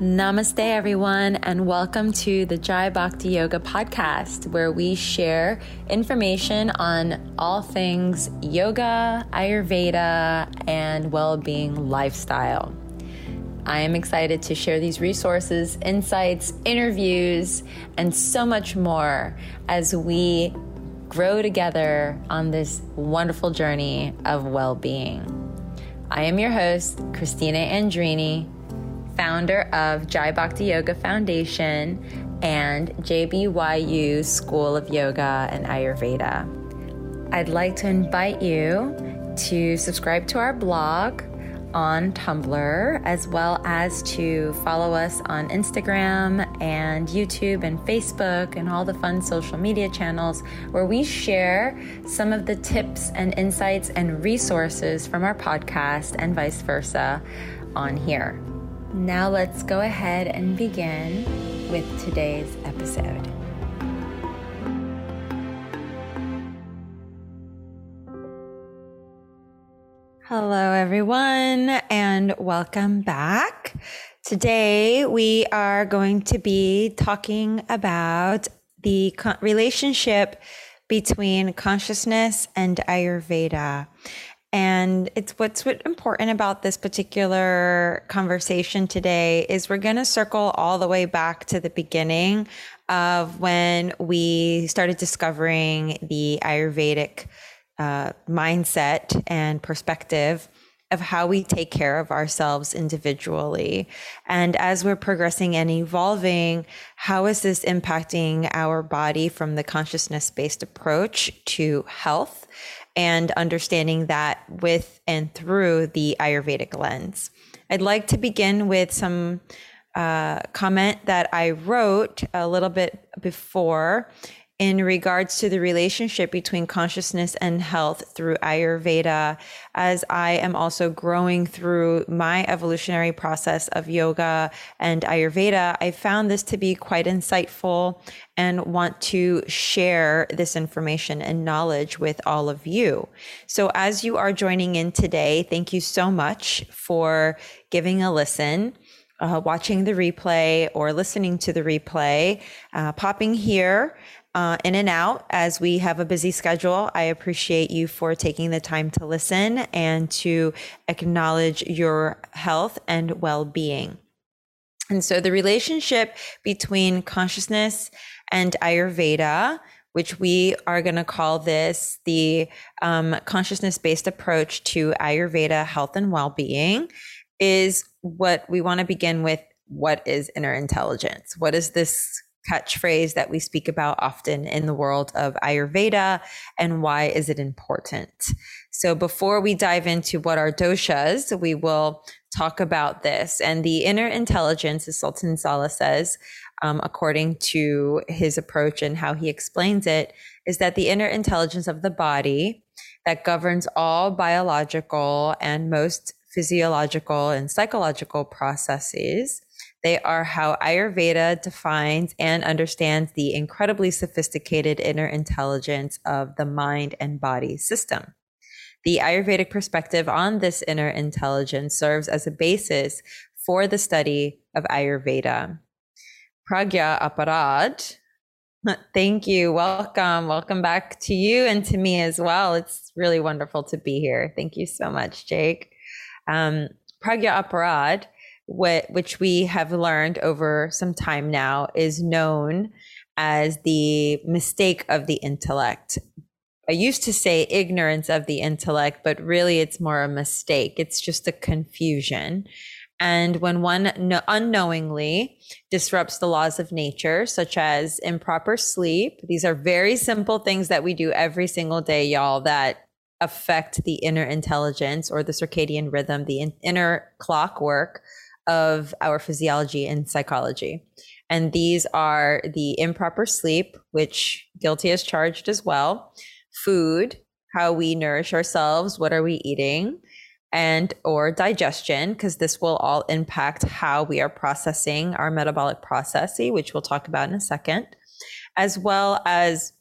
Namaste, everyone, and welcome to the Jai Bhakti Yoga podcast, where we share information on all things yoga, Ayurveda, and well being lifestyle. I am excited to share these resources, insights, interviews, and so much more as we grow together on this wonderful journey of well being. I am your host, Christina Andrini founder of Jai Bhakti Yoga Foundation and JBYU School of Yoga and Ayurveda. I'd like to invite you to subscribe to our blog on Tumblr, as well as to follow us on Instagram and YouTube and Facebook and all the fun social media channels where we share some of the tips and insights and resources from our podcast and vice versa on here. Now let's go ahead and begin with today's episode. Hello, everyone, and welcome back. Today, we are going to be talking about the relationship between consciousness and Ayurveda. And it's what's important about this particular conversation today is we're going to circle all the way back to the beginning of when we started discovering the Ayurvedic uh, mindset and perspective of how we take care of ourselves individually. And as we're progressing and evolving, how is this impacting our body from the consciousness based approach to health? And understanding that with and through the Ayurvedic lens. I'd like to begin with some uh, comment that I wrote a little bit before in regards to the relationship between consciousness and health through Ayurveda, as I am also growing through my evolutionary process of yoga and Ayurveda, I found this to be quite insightful and want to share this information and knowledge with all of you. So, as you are joining in today, thank you so much for giving a listen. Uh, watching the replay or listening to the replay, uh, popping here uh, in and out as we have a busy schedule. I appreciate you for taking the time to listen and to acknowledge your health and well being. And so the relationship between consciousness and Ayurveda, which we are going to call this the um, consciousness based approach to Ayurveda health and well being, is what we want to begin with. What is inner intelligence? What is this catchphrase that we speak about often in the world of Ayurveda and why is it important? So before we dive into what are doshas, we will talk about this. And the inner intelligence, as Sultan Saleh says, um, according to his approach and how he explains it, is that the inner intelligence of the body that governs all biological and most physiological and psychological processes they are how Ayurveda defines and understands the incredibly sophisticated inner intelligence of the mind and body system. The Ayurvedic perspective on this inner intelligence serves as a basis for the study of Ayurveda. Pragya Aparad, thank you. Welcome. Welcome back to you and to me as well. It's really wonderful to be here. Thank you so much, Jake. Um, Pragya Aparad what which we have learned over some time now is known as the mistake of the intellect. I used to say ignorance of the intellect, but really it's more a mistake. It's just a confusion. And when one no- unknowingly disrupts the laws of nature, such as improper sleep, these are very simple things that we do every single day, y'all, that affect the inner intelligence or the circadian rhythm, the in- inner clockwork of our physiology and psychology. And these are the improper sleep, which guilty as charged as well, food, how we nourish ourselves, what are we eating, and or digestion, because this will all impact how we are processing our metabolic processing, which we'll talk about in a second, as well as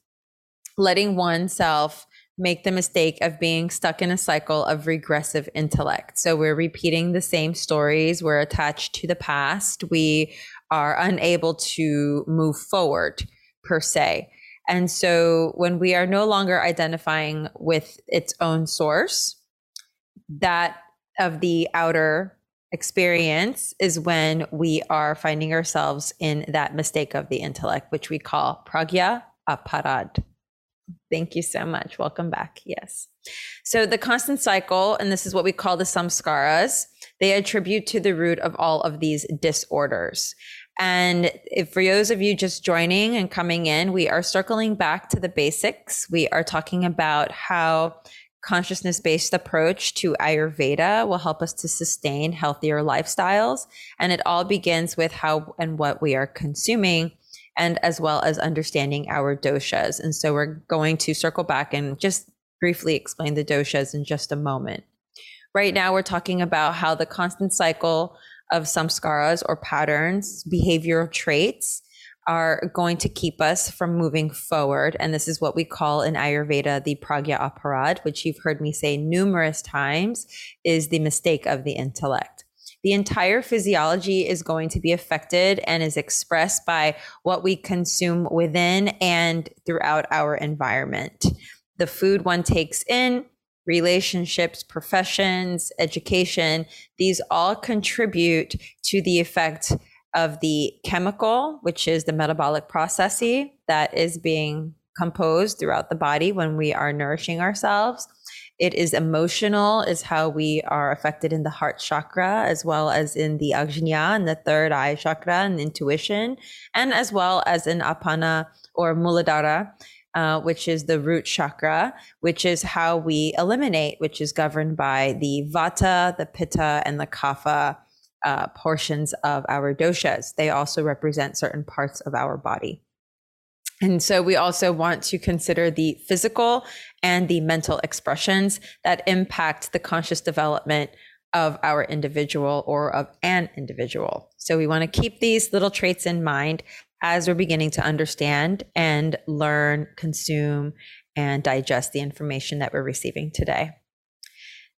letting oneself make the mistake of being stuck in a cycle of regressive intellect. So we're repeating the same stories, we're attached to the past, we are unable to move forward per se. And so when we are no longer identifying with its own source, that of the outer experience is when we are finding ourselves in that mistake of the intellect, which we call pragya aparad. Thank you so much. Welcome back. Yes. So the constant cycle, and this is what we call the samskaras, they attribute to the root of all of these disorders. And if for those of you just joining and coming in, we are circling back to the basics. We are talking about how consciousness based approach to Ayurveda will help us to sustain healthier lifestyles. And it all begins with how and what we are consuming and as well as understanding our doshas. And so we're going to circle back and just briefly explain the doshas in just a moment. Right now, we're talking about how the constant cycle of samskaras or patterns, behavioral traits, are going to keep us from moving forward. And this is what we call in Ayurveda the pragya aparad, which you've heard me say numerous times is the mistake of the intellect. The entire physiology is going to be affected and is expressed by what we consume within and throughout our environment. The food one takes in, relationships, professions, education, these all contribute to the effect of the chemical, which is the metabolic processes that is being composed throughout the body when we are nourishing ourselves. It is emotional, is how we are affected in the heart chakra, as well as in the Ajna and the third eye chakra and intuition, and as well as in Apana or Muladhara, uh, which is the root chakra, which is how we eliminate, which is governed by the Vata, the Pitta, and the Kapha uh, portions of our doshas. They also represent certain parts of our body. And so we also want to consider the physical and the mental expressions that impact the conscious development of our individual or of an individual. So we want to keep these little traits in mind as we're beginning to understand and learn, consume, and digest the information that we're receiving today.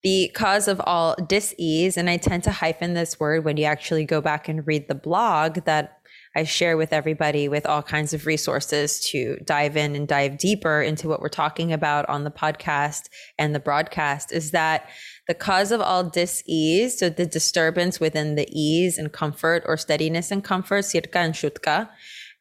The cause of all dis-ease, and I tend to hyphen this word when you actually go back and read the blog that I share with everybody with all kinds of resources to dive in and dive deeper into what we're talking about on the podcast and the broadcast is that the cause of all dis-ease, so the disturbance within the ease and comfort or steadiness and comfort, sirka and shutka,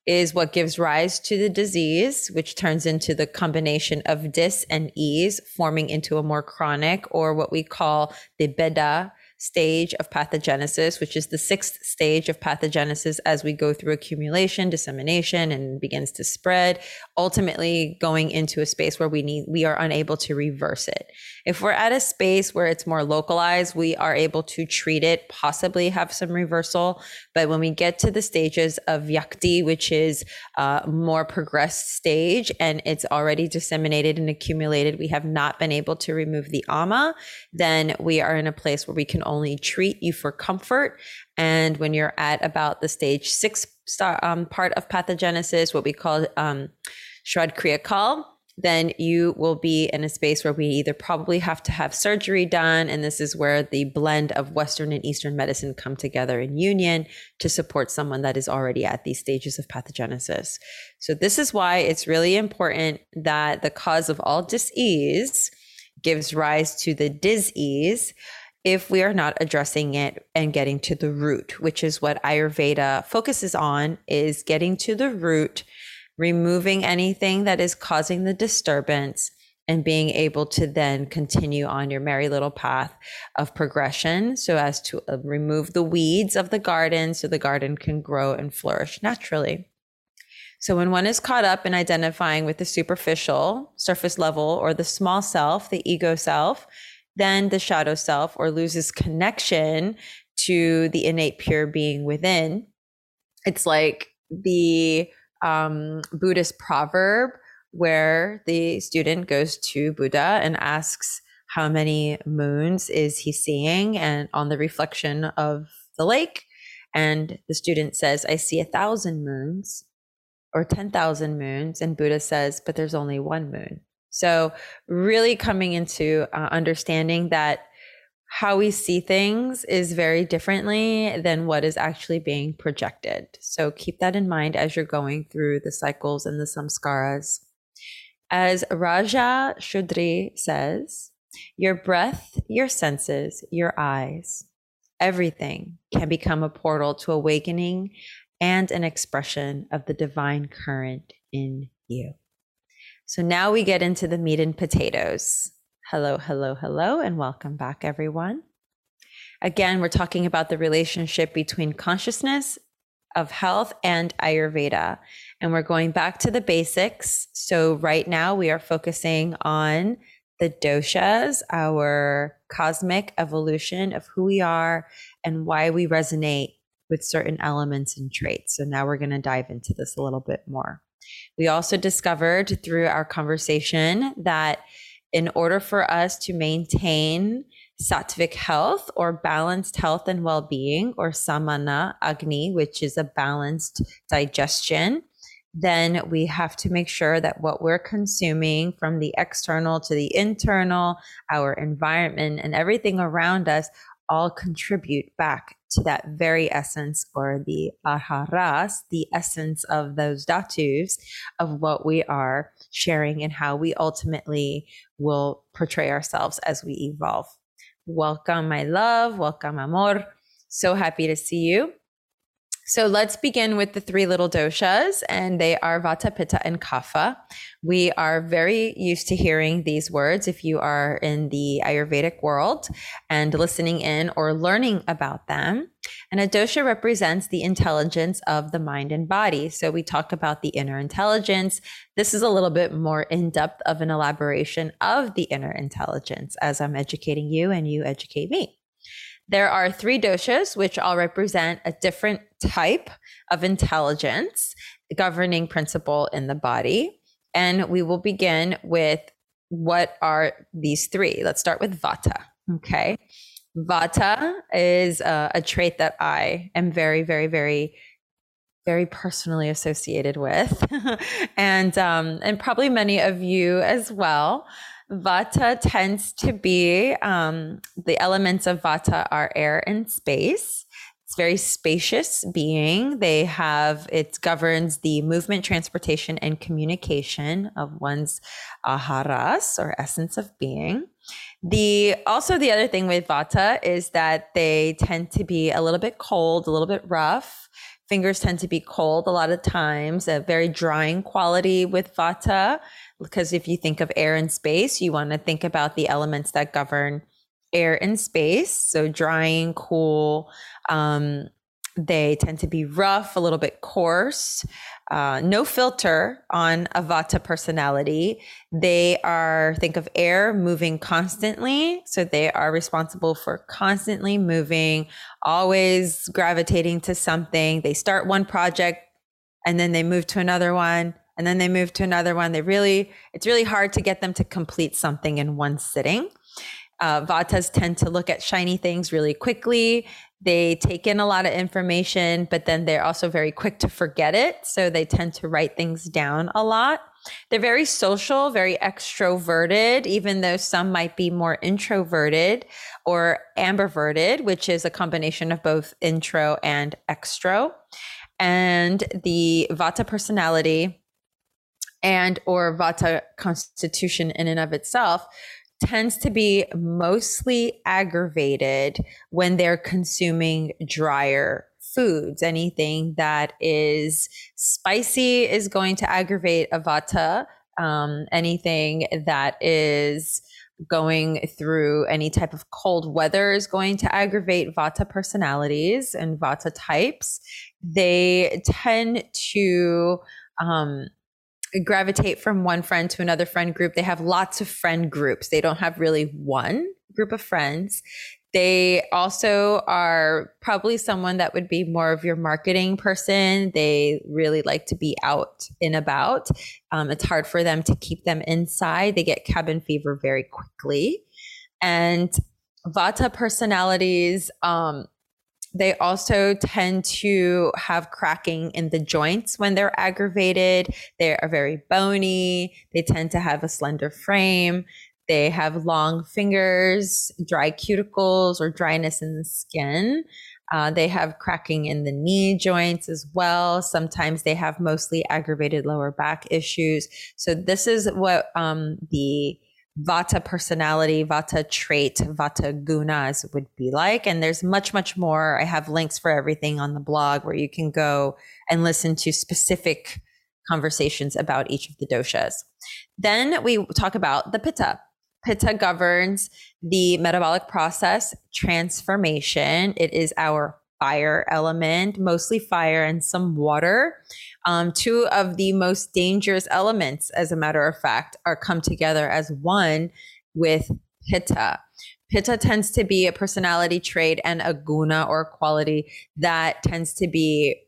is what gives rise to the disease, which turns into the combination of dis and ease, forming into a more chronic or what we call the bheda stage of pathogenesis, which is the sixth stage of pathogenesis as we go through accumulation, dissemination, and begins to spread, ultimately going into a space where we need we are unable to reverse it. If we're at a space where it's more localized, we are able to treat it, possibly have some reversal. But when we get to the stages of vyakti, which is a more progressed stage, and it's already disseminated and accumulated, we have not been able to remove the ama, then we are in a place where we can only treat you for comfort. And when you're at about the stage six star, um, part of pathogenesis, what we call um, Shat Kriya Kal, then you will be in a space where we either probably have to have surgery done. And this is where the blend of Western and Eastern medicine come together in union to support someone that is already at these stages of pathogenesis. So, this is why it's really important that the cause of all disease gives rise to the disease if we are not addressing it and getting to the root, which is what Ayurveda focuses on is getting to the root, removing anything that is causing the disturbance and being able to then continue on your merry little path of progression so as to uh, remove the weeds of the garden so the garden can grow and flourish naturally. So when one is caught up in identifying with the superficial, surface level, or the small self, the ego self, then the shadow self or loses connection to the innate pure being within. It's like the um, Buddhist proverb where the student goes to Buddha and asks how many moons is he seeing and on the reflection of the lake. And the student says i see a thousand moons or 10,000 moons. And buddha says but there's only one moon. So, really coming into uh, understanding that how we see things is very differently than what is actually being projected. So, keep that in mind as you're going through the cycles and the samskaras. As Raja Shudri says, your breath, your senses, your eyes, everything can become a portal to awakening and an expression of the divine current in you. So now we get into the meat and potatoes. Hello, hello, hello, and welcome back, everyone. Again, we're talking about the relationship between consciousness of health and Ayurveda. And we're going back to the basics. So, right now, we are focusing on the doshas, our cosmic evolution of who we are and why we resonate with certain elements and traits. So, now we're going to dive into this a little bit more. We also discovered through our conversation that in order for us to maintain sattvic health or balanced health and well being, or samana agni, which is a balanced digestion, then we have to make sure that what we're consuming from the external to the internal, our environment, and everything around us all contribute back to that very essence or the aharas, the essence of those dhatus of what we are sharing and how we ultimately will portray ourselves as we evolve. Welcome, my love. Welcome, amor. So happy to see you. So let's begin with the three little doshas, and they are Vata, Pitta, and Kapha. We are very used to hearing these words if you are in the Ayurvedic world and listening in or learning about them. And a dosha represents the intelligence of the mind and body. So we talk about the inner intelligence. This is a little bit more in depth of an elaboration of the inner intelligence as I'm educating you and you educate me. There are three doshas, which all represent a different type of intelligence governing principle in the body. And we will begin with what are these three? Let's start with Vata. Okay. Vata is a, a trait that I am very, very, very very personally associated with, and um, and probably many of you as well. Vata tends to be um, the elements of Vata are air and space. It's very spacious being. They have it governs the movement, transportation, and communication of one's aharas or essence of being. The also the other thing with Vata is that they tend to be a little bit cold, a little bit rough. Fingers tend to be cold a lot of times. A very drying quality with Vata because if you think of air and space, you want to think about the elements that govern air and space. So drying, cool. Um, they tend to be rough, a little bit coarse, uh, no filter on a Vata personality. They are, think of air moving constantly. So they are responsible for constantly moving, always gravitating to something. They start one project and then they move to another one and then they move to another one. They really, it's really hard to get them to complete something in one sitting. Uh, Vatas tend to look at shiny things really quickly. They take in a lot of information, but then they're also very quick to forget it. So they tend to write things down a lot. They're very social, very extroverted, even though some might be more introverted or ambiverted, which is a combination of both intro and extro. And the Vata personality and or vata constitution in and of itself tends to be mostly aggravated when they're consuming drier foods. Anything that is spicy is going to aggravate a vata um, anything that is going through any type of cold weather is going to aggravate vata personalities and vata types. They tend to um, gravitate from one friend to another friend group. They have lots of friend groups. They don't have really one group of friends. They also are probably someone that would be more of your marketing person. They really like to be out and about. Um, it's hard for them to keep them inside. They get cabin fever very quickly. And Vata personalities, um, they also tend to have cracking in the joints when they're aggravated. They are very bony. They tend to have a slender frame. They have long fingers, dry cuticles, or dryness in the skin. Uh, they have cracking in the knee joints as well. Sometimes they have mostly aggravated lower back issues. So, this is what um, the Vata personality, Vata trait, Vata gunas would be like. And there's much, much more. I have links for everything on the blog where you can go and listen to specific conversations about each of the doshas. Then we talk about the Pitta. Pitta governs the metabolic process transformation. It is our fire element, mostly fire and some water. Um, two of the most dangerous elements, as a matter of fact, are come together as one with Pitta. Pitta tends to be a personality trait and a guna or quality that tends to be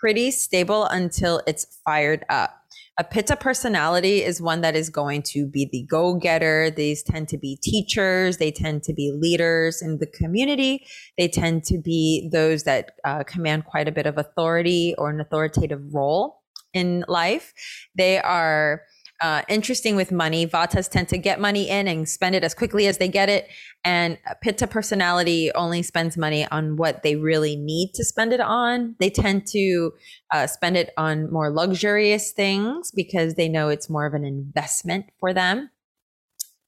pretty stable until it's fired up. A Pitta personality is one that is going to be the go getter. These tend to be teachers. They tend to be leaders in the community. They tend to be those that uh, command quite a bit of authority or an authoritative role in life. They are uh, interesting with money. Vatas tend to get money in and spend it as quickly as they get it. And Pitta personality only spends money on what they really need to spend it on. They tend to uh, spend it on more luxurious things because they know it's more of an investment for them.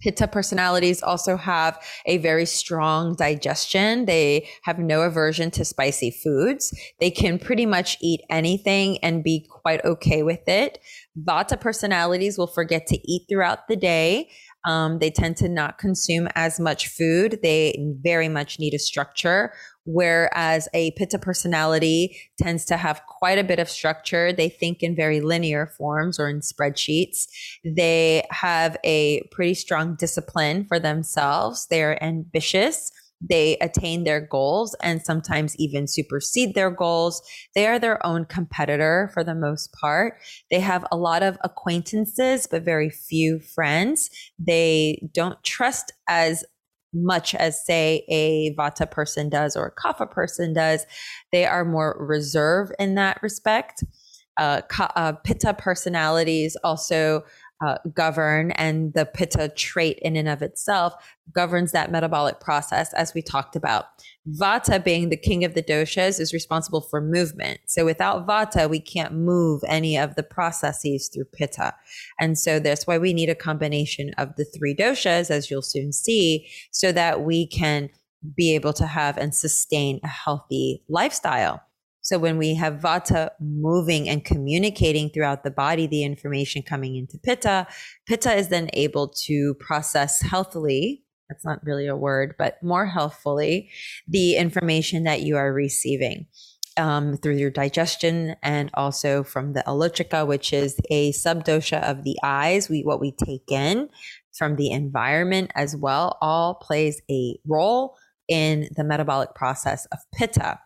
Pitta personalities also have a very strong digestion. They have no aversion to spicy foods. They can pretty much eat anything and be quite okay with it. Vata personalities will forget to eat throughout the day. Um, they tend to not consume as much food. They very much need a structure, whereas a Pitta personality tends to have quite a bit of structure. They think in very linear forms or in spreadsheets. They have a pretty strong discipline for themselves. They're ambitious they attain their goals and sometimes even supersede their goals. They are their own competitor for the most part. They have a lot of acquaintances, but very few friends. They don't trust as much as say a vata person does or a kapha person does. They are more reserved in that respect. Uh, uh, pitta personalities also uh, govern and the pitta trait in and of itself governs that metabolic process as we talked about. Vata being the king of the doshas is responsible for movement. So without vata we can't move any of the processes through pitta. And so that's why we need a combination of the three doshas as you'll soon see so that we can be able to have and sustain a healthy lifestyle so when we have vata moving and communicating throughout the body, the information coming into pitta, pitta is then able to process healthily. That's not really a word, but more healthfully, the information that you are receiving. Um, through your digestion and also from the alochaka, which is a subdosha of the eyes, we what we take in from the environment as well, all plays a role in the metabolic process of pitta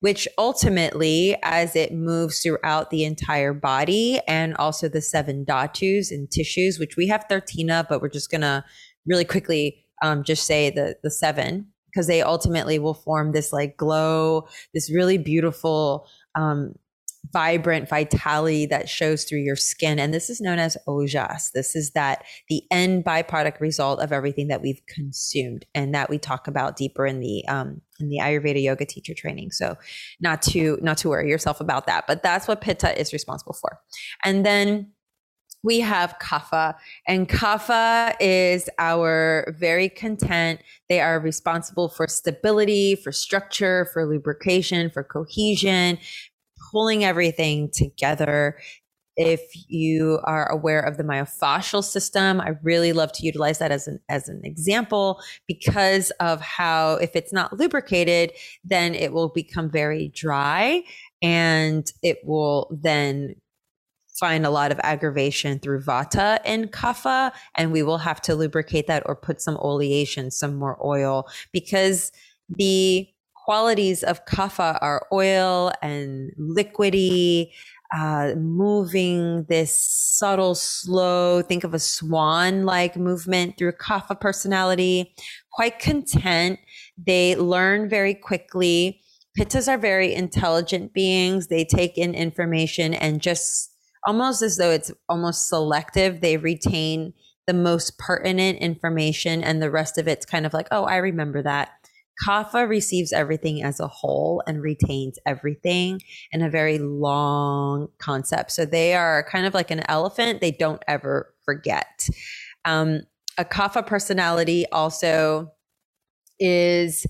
which ultimately, as it moves throughout the entire body and also the seven dhatus and tissues, which we have 13 of, but we're just going to really quickly um, just say the, the seven because they ultimately will form this like glow, this really beautiful um, vibrant vitality that shows through your skin. And this is known as ojas. This is that the end byproduct result of everything that we've consumed and that we talk about deeper in the um, in the Ayurveda yoga teacher training. So not to not to worry yourself about that, but that's what Pitta is responsible for. And then we have kapha and kapha is our very content they are responsible for stability for structure for lubrication for cohesion pulling everything together. If you are aware of the myofascial system, I really love to utilize that as an as an example because of how if it's not lubricated, then it will become very dry and it will then find a lot of aggravation through vata and kapha and we will have to lubricate that or put some oleation some more oil because the qualities of kapha are oil and liquidy, uh, moving this subtle, slow, think of a swan like movement through kapha personality, quite content. They learn very quickly. Pittas are very intelligent beings. They take in information and just almost as though it's almost selective, they retain the most pertinent information and the rest of it's kind of like, oh, I remember that. Kapha receives everything as a whole and retains everything in a very long concept. So they are kind of like an elephant, they don't ever forget. Um, a Kapha personality also is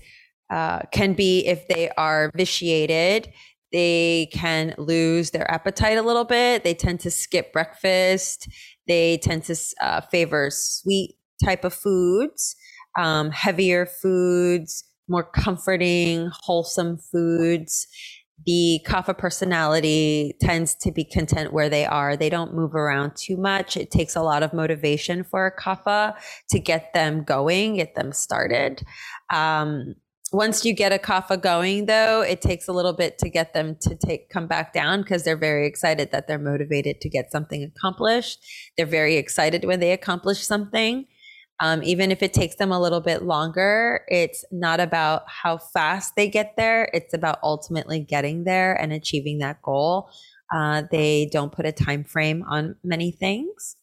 uh, can be if they are vitiated they can lose their appetite a little bit they tend to skip breakfast they tend to uh, favor sweet type of foods um, heavier foods more comforting wholesome foods the kapha personality tends to be content where they are. They don't move around too much. It takes a lot of motivation for a kapha to get them going, get them started. Um, once you get a kapha going though it takes a little bit to get them to take come back down because they're very excited that they're motivated to get something accomplished they're very excited when they accomplish something um, even if it takes them a little bit longer it's not about how fast they get there. It's about ultimately getting there and achieving that goal. Uh, they don't put a time frame on many things.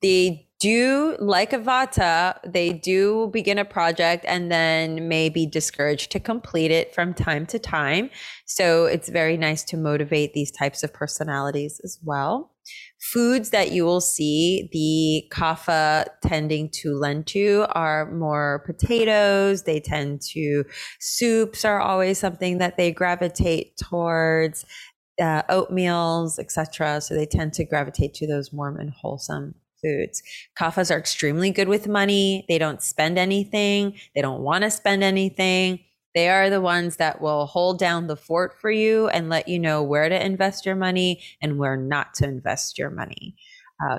They do like a vata they do begin a project and then may be discouraged to complete it from time to time. So it's very nice to motivate these types of personalities as well foods that you will see the kapha tending to lend to are more potatoes they tend to soups are always something that they gravitate towards uh, oatmeals etc so they tend to gravitate to those warm and wholesome foods. Kaphas are extremely good with money. They don't spend anything. They don't want to spend anything. They are the ones that will hold down the fort for you and let you know where to invest your money and where not to invest your money. Uh,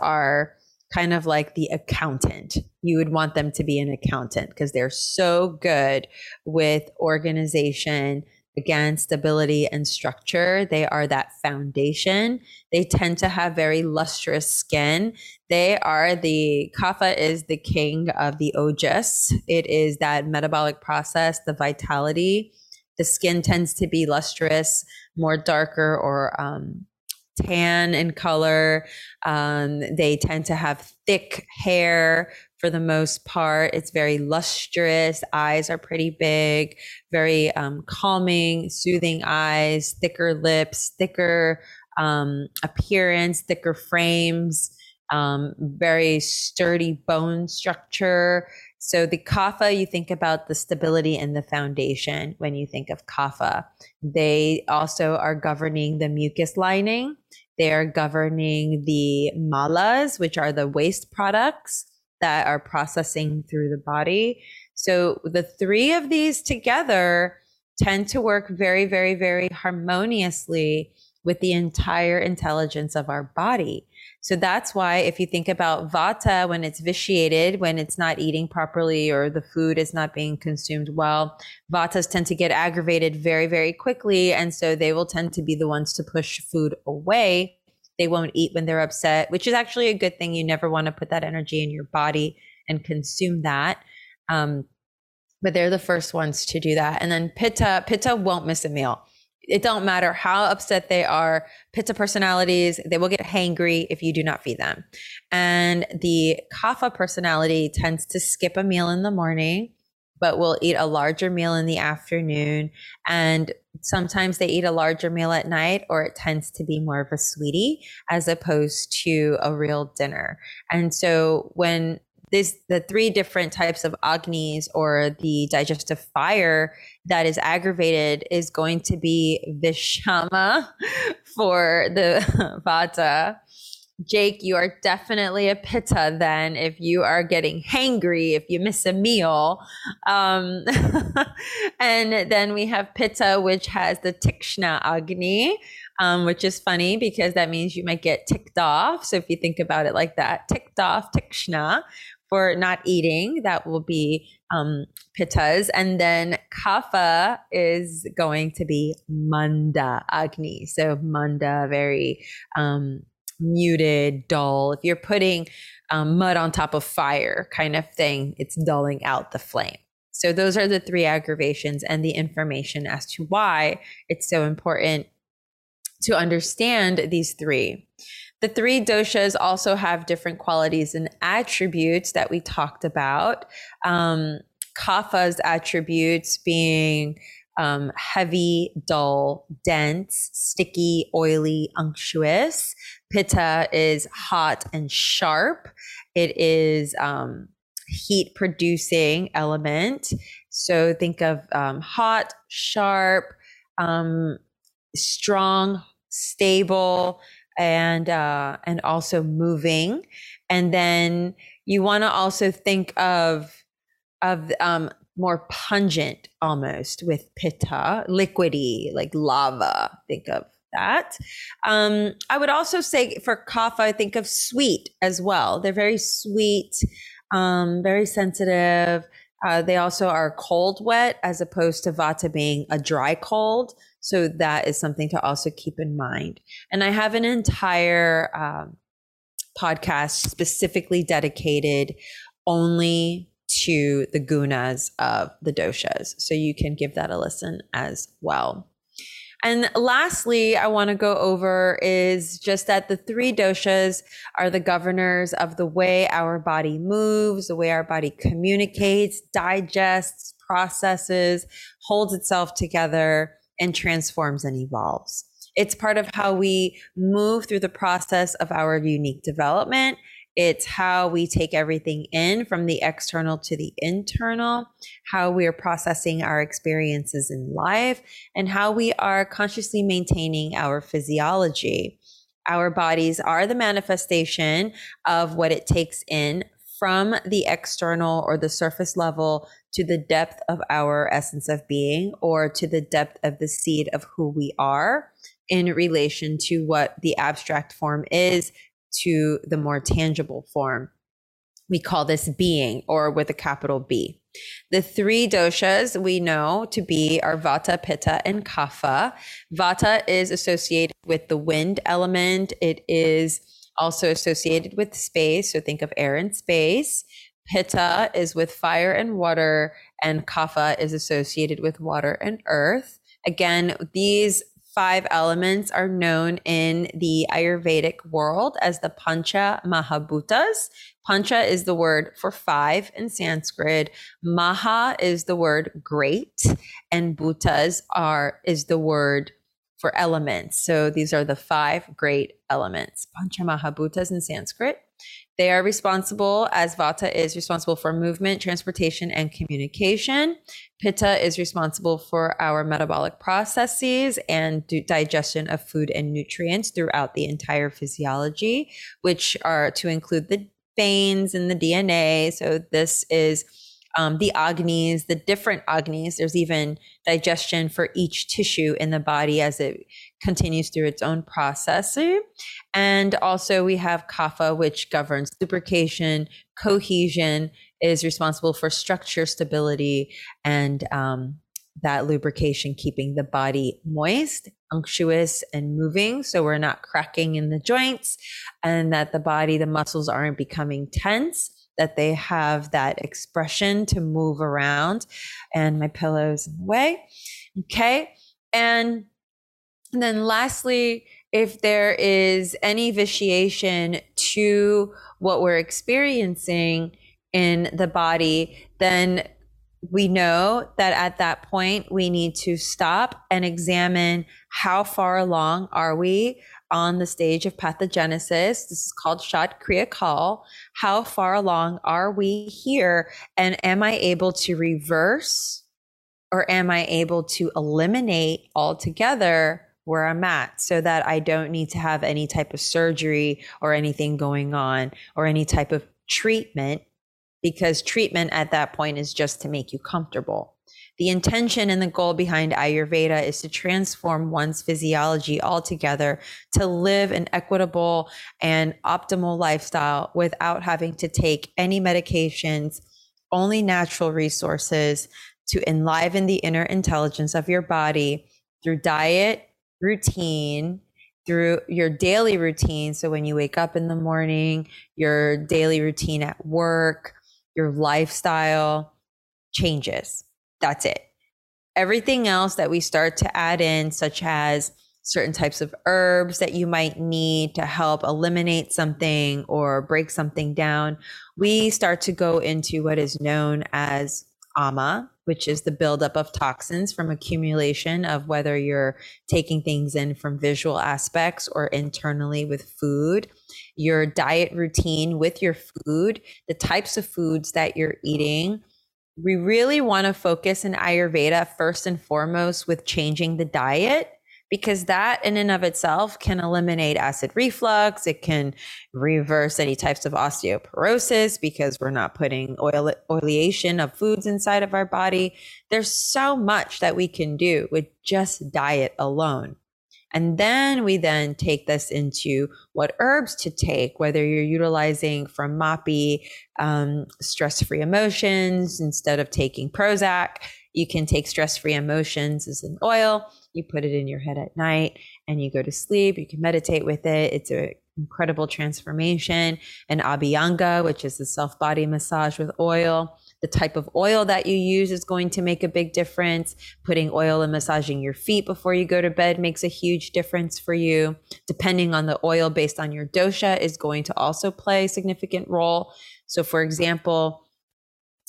are kind of like the accountant. You would want them to be an accountant because they're so good with organization, again, stability and structure. They are that foundation. They tend to have very lustrous skin. They are the kapha is the king of the ojas. It is that metabolic process, the vitality. The skin tends to be lustrous, more darker or um, tan in color. Um, they tend to have thick hair for the most part. It's very lustrous. Eyes are pretty big, very um, calming, soothing eyes, thicker lips, thicker um, appearance, thicker frames, um, very sturdy bone structure. So the kapha, you think about the stability and the foundation when you think of kapha. They also are governing the mucus lining. They are governing the malas, which are the waste products that are processing through the body. So the three of these together tend to work very, very, very harmoniously with the entire intelligence of our body. So that's why if you think about vata, when it's vitiated, when it's not eating properly or the food is not being consumed well, vatas tend to get aggravated very, very quickly. And so they will tend to be the ones to push food away. They won't eat when they're upset, which is actually a good thing. You never want to put that energy in your body and consume that. Um, but they're the first ones to do that. And then pitta, pitta won't miss a meal it don't matter how upset they are pitta personalities they will get hangry if you do not feed them and the kapha personality tends to skip a meal in the morning but will eat a larger meal in the afternoon and sometimes they eat a larger meal at night or it tends to be more of a sweetie as opposed to a real dinner. And so when this the three different types of agnis or the digestive fire that is aggravated is going to be vishama for the vata Jake, you are definitely a pitta then if you are getting hangry, if you miss a meal. Um, and then we have pitta, which has the tikshna agni, um, which is funny because that means you might get ticked off. So if you think about it like that, ticked off, tikshna, for not eating, that will be um, pittas. And then kapha is going to be manda agni. So manda, very um, muted, dull. If you're putting um, mud on top of fire kind of thing, it's dulling out the flame. So those are the three aggravations and the information as to why it's so important to understand these three. The three doshas also have different qualities and attributes that we talked about. Um, kapha's attributes being um, heavy, dull, dense, sticky, oily, unctuous. Pitta is hot and sharp. It is um, heat producing element. So think of um, hot, sharp, um, strong, stable, and uh, and also moving. And then you want to also think of of um, more pungent almost with pitta, liquidy, like lava. Think of that. Um, I would also say for kapha, I think of sweet as well. They're very sweet, um, very sensitive. Uh, they also are cold wet as opposed to vata being a dry cold. So that is something to also keep in mind. And I have an entire um, podcast specifically dedicated only to the gunas of the doshas. So you can give that a listen as well. And lastly, I want to go over is just that the three doshas are the governors of the way our body moves, the way our body communicates, digests, processes, holds itself together, and transforms and evolves. It's part of how we move through the process of our unique development it's how we take everything in from the external to the internal, how we are processing our experiences in life, and how we are consciously maintaining our physiology. Our bodies are the manifestation of what it takes in from the external or the surface level to the depth of our essence of being or to the depth of the seed of who we are in relation to what the abstract form is to the more tangible form. We call this being or with a capital B. The three doshas we know to be are Vata, Pitta, and Kapha. Vata is associated with the wind element. It is also associated with space. So think of air and space. Pitta is with fire and water, and Kapha is associated with water and earth. Again, these five elements are known in the Ayurvedic world as the Pancha Mahabhutas. Pancha is the word for five in Sanskrit. Maha is the word great, and Bhutas are is the word for elements. So these are the five great elements. Pancha Mahabhutas in Sanskrit. They are responsible, as Vata is responsible for movement, transportation, and communication. Pitta is responsible for our metabolic processes and digestion of food and nutrients throughout the entire physiology, which are to include the veins and the DNA. So this is um, the agnis, the different agnis. There's even digestion for each tissue in the body as it continues through its own processing. And also we have kapha, which governs lubrication, cohesion, is responsible for structure stability and um, that lubrication keeping the body moist, unctuous, and moving. So we're not cracking in the joints and that the body, the muscles aren't becoming tense, that they have that expression to move around. And my pillow's in the way. Okay. And and then lastly, if there is any vitiation to what we're experiencing in the body, then we know that at that point we need to stop and examine how far along are we on the stage of pathogenesis. This is called Shat Kriya Kal. How far along are we here? And am I able to reverse or am I able to eliminate altogether where I'm at so that I don't need to have any type of surgery or anything going on or any type of treatment because treatment at that point is just to make you comfortable. The intention and the goal behind Ayurveda is to transform one's physiology altogether to live an equitable and optimal lifestyle without having to take any medications, only natural resources to enliven the inner intelligence of your body through diet, routine through your daily routine. So when you wake up in the morning, your daily routine at work, your lifestyle, changes. That's it. Everything else that we start to add in, such as certain types of herbs that you might need to help eliminate something or break something down, we start to go into what is known as ama, which is the buildup of toxins from accumulation of whether you're taking things in from visual aspects or internally with food, your diet routine with your food, the types of foods that you're eating. We really want to focus in Ayurveda first and foremost with changing the diet because that in and of itself can eliminate acid reflux. It can reverse any types of osteoporosis because we're not putting oil oleation of foods inside of our body. There's so much that we can do with just diet alone. And then we then take this into what herbs to take, whether you're utilizing from MAPI um, stress free emotions instead of taking Prozac. You can take stress free emotions as an oil you put it in your head at night and you go to sleep. You can meditate with it. It's an incredible transformation. And Abhyanga, which is the self body massage with oil. The type of oil that you use is going to make a big difference. Putting oil and massaging your feet before you go to bed makes a huge difference for you. Depending on the oil based on your dosha is going to also play a significant role. So, for example,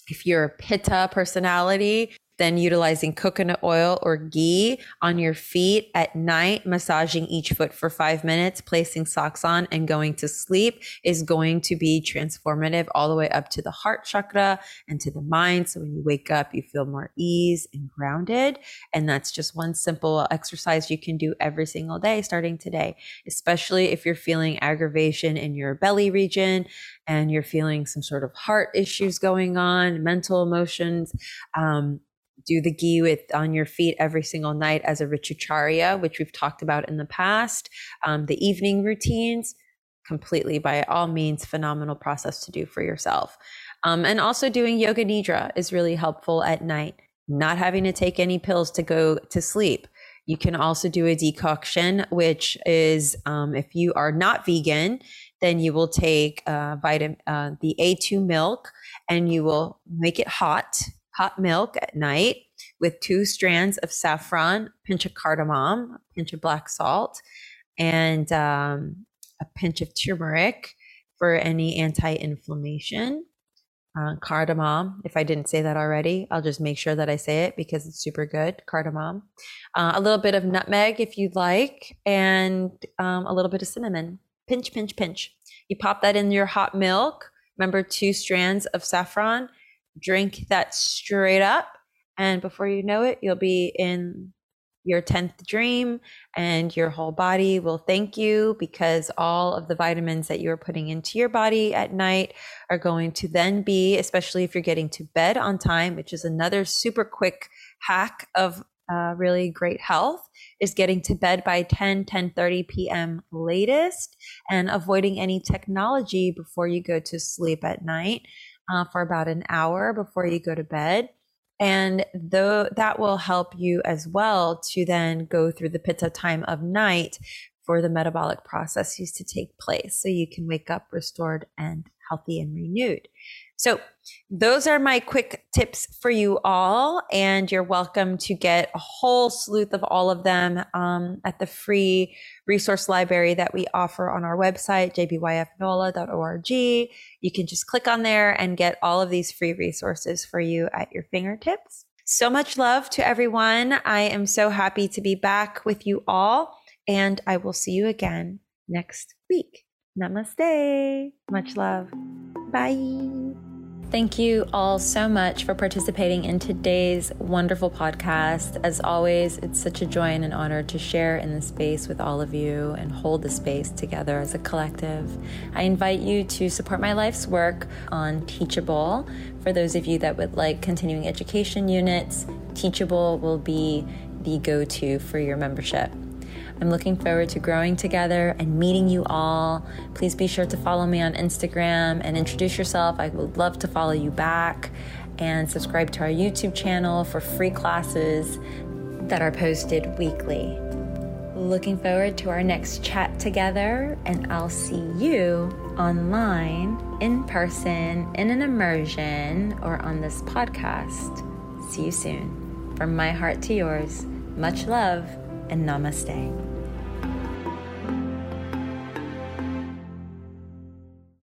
if you're a pitta personality, then utilizing coconut oil or ghee on your feet at night, massaging each foot for five minutes, placing socks on, and going to sleep is going to be transformative all the way up to the heart chakra and to the mind. So when you wake up, you feel more ease and grounded. And that's just one simple exercise you can do every single day starting today, especially if you're feeling aggravation in your belly region and you're feeling some sort of heart issues going on, mental emotions. Um, do the ghee with on your feet every single night as a ritucharya, which we've talked about in the past. Um, the evening routines, completely by all means, phenomenal process to do for yourself. Um, and also doing yoga nidra is really helpful at night, not having to take any pills to go to sleep. You can also do a decoction, which is um, if you are not vegan, then you will take uh, vitamin uh, the A2 milk and you will make it hot hot milk at night with two strands of saffron, pinch of cardamom, pinch of black salt, and um, a pinch of turmeric for any anti-inflammation. Uh, cardamom. If I didn't say that already, I'll just make sure that I say it because it's super good. Cardamom, uh, a little bit of nutmeg if you'd like, and um, a little bit of cinnamon. Pinch, pinch, pinch. You pop that in your hot milk. Remember, two strands of saffron drink that straight up. And before you know it, you'll be in your 10th dream and your whole body will thank you because all of the vitamins that you're putting into your body at night are going to then be especially if you're getting to bed on time which is another super quick hack of uh, really great health is getting to bed by 10 10 30 p.m latest and avoiding any technology before you go to sleep at night uh, for about an hour before you go to bed. And though that will help you as well to then go through the pitta time of night for the metabolic processes to take place. So you can wake up restored and healthy and renewed. So, those are my quick tips for you all. And you're welcome to get a whole sleuth of all of them um, at the free resource library that we offer on our website, jbyfnola.org. You can just click on there and get all of these free resources for you at your fingertips. So much love to everyone. I am so happy to be back with you all. And I will see you again next week. Namaste. Much love. Bye. Thank you all so much for participating in today's wonderful podcast. As always, it's such a joy and an honor to share in the space with all of you and hold the space together as a collective. I invite you to support my life's work on Teachable. For those of you that would like continuing education units, Teachable will be the go to for your membership. I'm looking forward to growing together and meeting you all. Please be sure to follow me on Instagram and introduce yourself. I would love to follow you back and subscribe to our YouTube channel for free classes that are posted weekly. Looking forward to our next chat together, and I'll see you online, in person, in an immersion, or on this podcast. See you soon. From my heart to yours, much love and namaste.